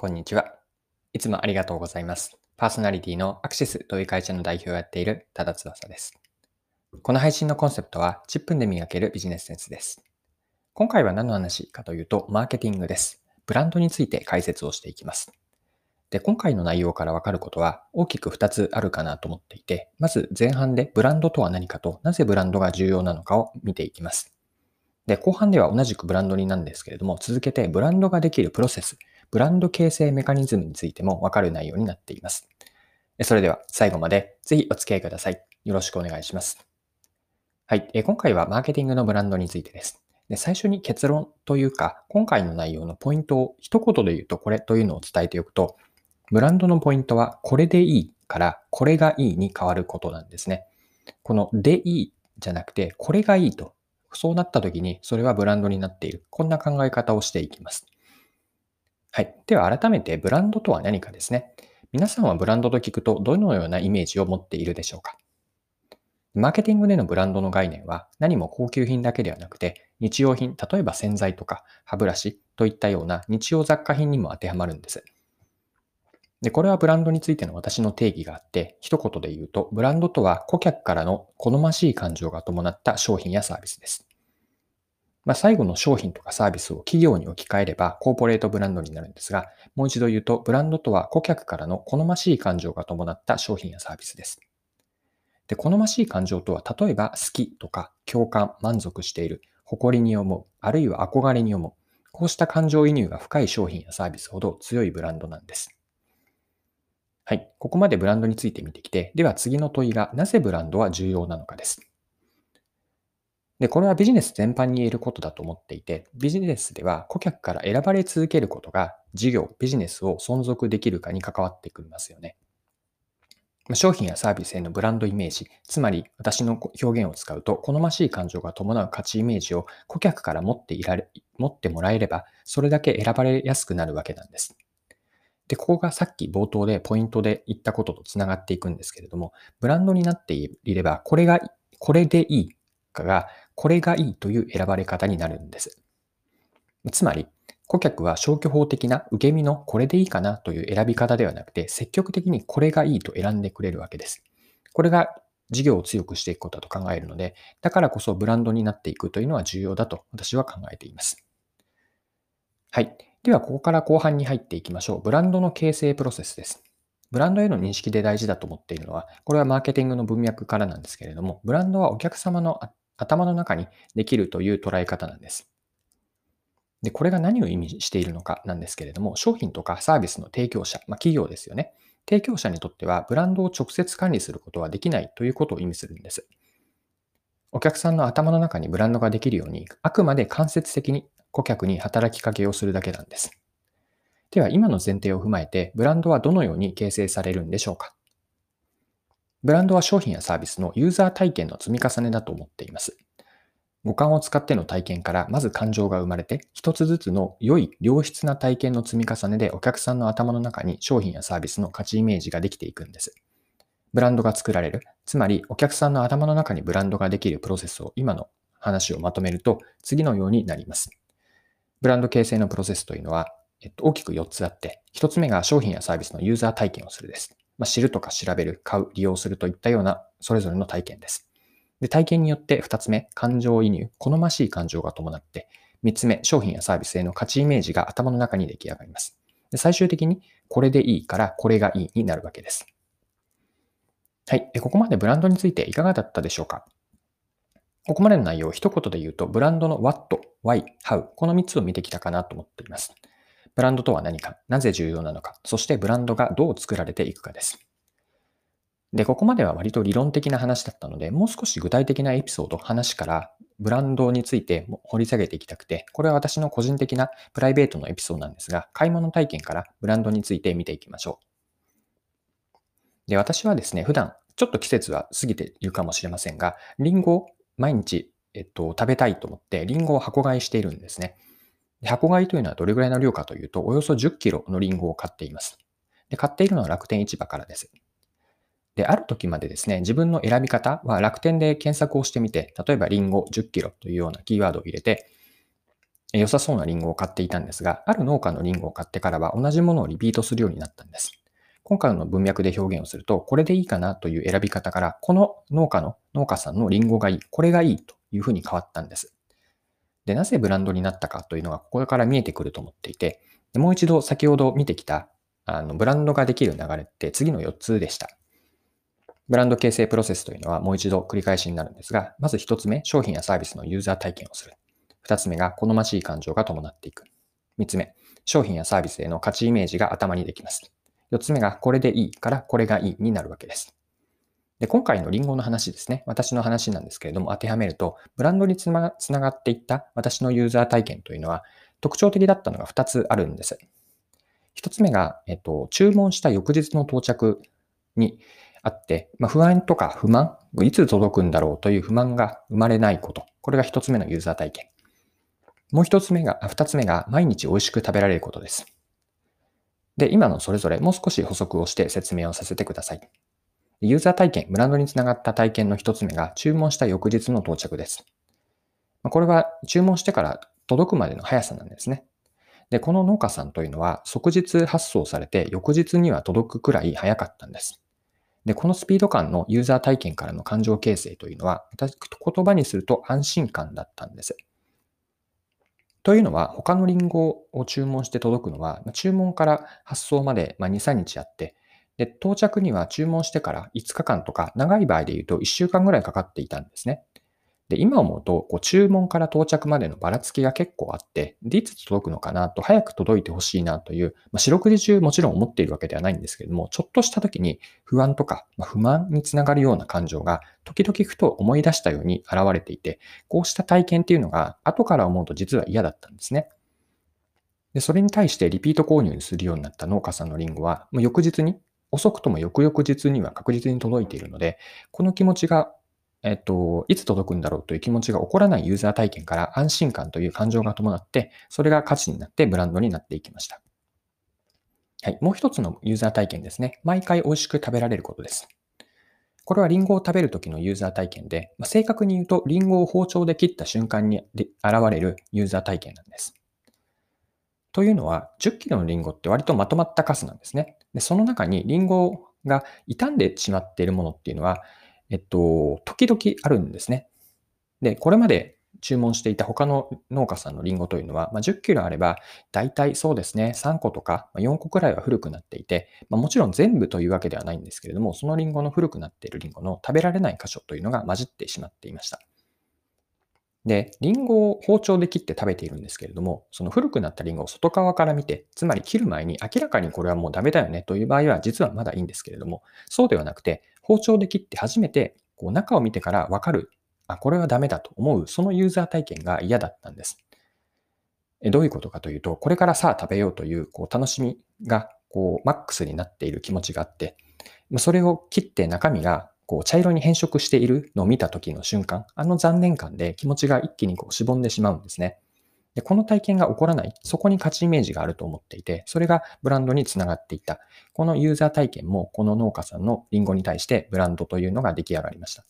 こんにちは。いつもありがとうございます。パーソナリティのアクシスという会社の代表をやっている多田翼です。この配信のコンセプトは10分で磨けるビジネスセンスです。今回は何の話かというと、マーケティングです。ブランドについて解説をしていきます。で、今回の内容からわかることは大きく2つあるかなと思っていて、まず前半でブランドとは何かと、なぜブランドが重要なのかを見ていきます。で、後半では同じくブランドになんですけれども、続けてブランドができるプロセス、ブランド形成メカニズムについてもわかる内容になっています。それでは最後までぜひお付き合いください。よろしくお願いします。はい。今回はマーケティングのブランドについてです。で最初に結論というか、今回の内容のポイントを一言で言うとこれというのを伝えておくと、ブランドのポイントはこれでいいからこれがいいに変わることなんですね。このでいいじゃなくてこれがいいと。そうなった時にそれはブランドになっている。こんな考え方をしていきます。はい。では改めてブランドとは何かですね。皆さんはブランドと聞くとどのようなイメージを持っているでしょうか？マーケティングでのブランドの概念は何も高級品だけではなくて日用品、例えば洗剤とか歯ブラシといったような日用雑貨品にも当てはまるんです。で、これはブランドについての私の定義があって、一言で言うと、ブランドとは顧客からの好ましい感情が伴った商品やサービスです。まあ、最後の商品とかサービスを企業に置き換えればコーポレートブランドになるんですが、もう一度言うと、ブランドとは顧客からの好ましい感情が伴った商品やサービスです。で、好ましい感情とは、例えば好きとか共感、満足している、誇りに思う、あるいは憧れに思う、こうした感情移入が深い商品やサービスほど強いブランドなんです。はい。ここまでブランドについて見てきて、では次の問いが、なぜブランドは重要なのかです。で、これはビジネス全般に言えることだと思っていて、ビジネスでは顧客から選ばれ続けることが事業、ビジネスを存続できるかに関わってくりますよね。商品やサービスへのブランドイメージ、つまり私の表現を使うと、好ましい感情が伴う価値イメージを顧客から持っていられ、持ってもらえれば、それだけ選ばれやすくなるわけなんです。で、ここがさっき冒頭でポイントで言ったこととつながっていくんですけれども、ブランドになっていれば、これが、これでいいかが、これがいいという選ばれ方になるんです。つまり、顧客は消去法的な受け身のこれでいいかなという選び方ではなくて、積極的にこれがいいと選んでくれるわけです。これが事業を強くしていくことだと考えるので、だからこそブランドになっていくというのは重要だと私は考えています。はい。では、ここから後半に入っていきましょう。ブランドの形成プロセスです。ブランドへの認識で大事だと思っているのは、これはマーケティングの文脈からなんですけれども、ブランドはお客様の頭の中にできるという捉え方なんです。で、これが何を意味しているのかなんですけれども、商品とかサービスの提供者、まあ、企業ですよね。提供者にとっては、ブランドを直接管理することはできないということを意味するんです。お客さんの頭の中にブランドができるように、あくまで間接的に顧客に働きかけをするだけなんです。では、今の前提を踏まえて、ブランドはどのように形成されるんでしょうかブランドは商品やサービスのユーザー体験の積み重ねだと思っています。五感を使っての体験からまず感情が生まれて、一つずつの良い良質な体験の積み重ねでお客さんの頭の中に商品やサービスの価値イメージができていくんです。ブランドが作られる。つまり、お客さんの頭の中にブランドができるプロセスを今の話をまとめると、次のようになります。ブランド形成のプロセスというのは、えっと、大きく4つあって、1つ目が商品やサービスのユーザー体験をするです。まあ、知るとか調べる、買う、利用するといったようなそれぞれの体験です。で、体験によって2つ目、感情移入、好ましい感情が伴って、3つ目、商品やサービスへの価値イメージが頭の中に出来上がります。で最終的に、これでいいからこれがいいになるわけです。はい。ここまでブランドについていかがだったでしょうか？ここまでの内容を一言で言うと、ブランドの What、Why、How、この3つを見てきたかなと思っています。ブランドとは何か、なぜ重要なのか、そしてブランドがどう作られていくかです。で、ここまでは割と理論的な話だったので、もう少し具体的なエピソード、話からブランドについて掘り下げていきたくて、これは私の個人的なプライベートのエピソードなんですが、買い物体験からブランドについて見ていきましょう。で、私はですね、普段、ちょっと季節は過ぎているかもしれませんが、リンゴを毎日、えっと、食べたいと思って、リンゴを箱買いしているんですね。箱買いというのはどれぐらいの量かというと、およそ10キロのリンゴを買っています。で買っているのは楽天市場からです。で、ある時までですね、自分の選び方は楽天で検索をしてみて、例えばリンゴ10キロというようなキーワードを入れて、良さそうなリンゴを買っていたんですが、ある農家のリンゴを買ってからは同じものをリピートするようになったんです。今回の文脈で表現をすると、これでいいかなという選び方から、この農家の農家さんのリンゴがいい、これがいいというふうに変わったんです。で、なぜブランドになったかというのがここから見えてくると思っていて、もう一度先ほど見てきたあのブランドができる流れって次の4つでした。ブランド形成プロセスというのはもう一度繰り返しになるんですが、まず1つ目、商品やサービスのユーザー体験をする。2つ目が好ましい感情が伴っていく。3つ目、商品やサービスへの価値イメージが頭にできます。4つ目がこれでいいからこれがいいになるわけです。で、今回のリンゴの話ですね。私の話なんですけれども、当てはめると、ブランドにつながっていった私のユーザー体験というのは、特徴的だったのが2つあるんです。1つ目が、えっと、注文した翌日の到着にあって、まあ、不安とか不満、いつ届くんだろうという不満が生まれないこと。これが1つ目のユーザー体験。もう1つ目が、2つ目が、毎日美味しく食べられることです。で、今のそれぞれもう少し補足をして説明をさせてください。ユーザー体験、ブランドにつながった体験の一つ目が注文した翌日の到着です。これは注文してから届くまでの速さなんですね。で、この農家さんというのは即日発送されて翌日には届くくらい早かったんです。で、このスピード感のユーザー体験からの感情形成というのは、言葉にすると安心感だったんです。というのは、他のリンゴを注文して届くのは、注文から発送まで2、3日あって、で、到着には注文してから5日間とか、長い場合で言うと1週間ぐらいかかっていたんですね。で、今思うと、こう注文から到着までのばらつきが結構あって、で、いつ届くのかなと、早く届いてほしいなという、まあ、四六時中もちろん思っているわけではないんですけれども、ちょっとした時に不安とか、まあ、不満につながるような感情が、時々ふと思い出したように現れていて、こうした体験っていうのが、後から思うと実は嫌だったんですね。で、それに対してリピート購入するようになった農家さんのリンゴは、もう翌日に、遅くとも翌々日には確実に届いているので、この気持ちがえっと、いつ届くんだろうという気持ちが起こらないユーザー体験から安心感という感情が伴って、それが価値になってブランドになっていきました。はい。もう一つのユーザー体験ですね。毎回美味しく食べられることです。これはリンゴを食べるときのユーザー体験で、まあ、正確に言うとリンゴを包丁で切った瞬間に現れるユーザー体験なんです。というのは、10キロのリンゴって割とまとまった数なんですね。でその中にリンゴが傷んでしまっているものっていうのは、えっと、時々あるんですね。で、これまで注文していた他の農家さんのリンゴというのは、まあ、10キロあれば、大体そうですね、3個とか4個くらいは古くなっていて、まあ、もちろん全部というわけではないんですけれども、そのリンゴの古くなっているリンゴの食べられない箇所というのが混じってしまっていました。で、リンゴを包丁で切って食べているんですけれども、その古くなったリンゴを外側から見て、つまり切る前に明らかにこれはもうダメだよねという場合は実はまだいいんですけれども、そうではなくて、包丁で切って初めてこう中を見てからわかる、あ、これはダメだと思う、そのユーザー体験が嫌だったんです。どういうことかというと、これからさあ食べようというこう楽しみがこうマックスになっている気持ちがあって、それを切って中身がこう茶色に変色しているのを見た時の瞬間、あの残念感で気持ちが一気にこうしぼんでしまうんですね。でこの体験が起こらない、そこに価値イメージがあると思っていて、それがブランドにつながっていた。このユーザー体験も、この農家さんのリンゴに対してブランドというのが出来上がりました。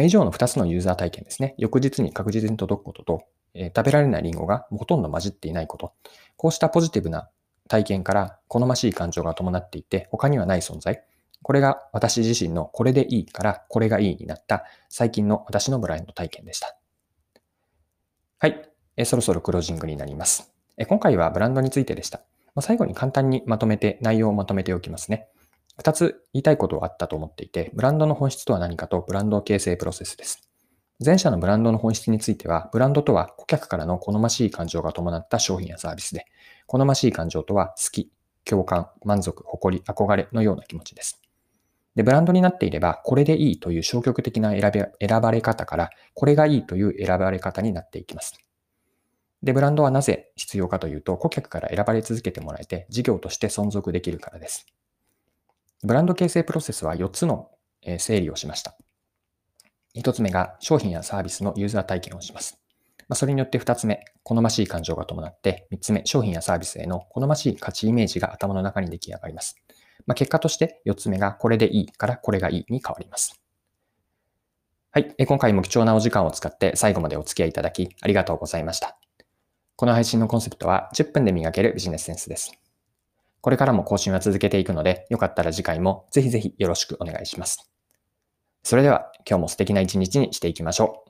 以上の2つのユーザー体験ですね。翌日に確実に届くことと、えー、食べられないリンゴがほとんど混じっていないこと。こうしたポジティブな体験から好ましい感情が伴っていて、他にはない存在。これが私自身のこれでいいからこれがいいになった最近の私のブランド体験でした。はい。えそろそろクロージングになります。え今回はブランドについてでした。まあ最後に簡単にまとめて、内容をまとめておきますね。二つ言いたいことはあったと思っていて、ブランドの本質とは何かとブランド形成プロセスです。前者のブランドの本質については、ブランドとは顧客からの好ましい感情が伴った商品やサービスで、好ましい感情とは好き、共感、満足、誇り、憧れのような気持ちです。で、ブランドになっていれば、これでいいという消極的な選び選ばれ方から、これがいいという選ばれ方になっていきます。で、ブランドはなぜ必要かというと、顧客から選ばれ続けてもらえて、事業として存続できるからです。ブランド形成プロセスは4つの整理をしました。1つ目が商品やサービスのユーザー体験をします。まそれによって2つ目、好ましい感情が伴って、3つ目、商品やサービスへの好ましい価値イメージが頭の中に出来上がります。まあ、結果として4つ目がこれでいいからこれがいいに変わります。はい。今回も貴重なお時間を使って最後までお付き合いいただきありがとうございました。この配信のコンセプトは10分で磨けるビジネスセンスです。これからも更新は続けていくので、よかったら次回もぜひぜひよろしくお願いします。それでは今日も素敵な一日にしていきましょう。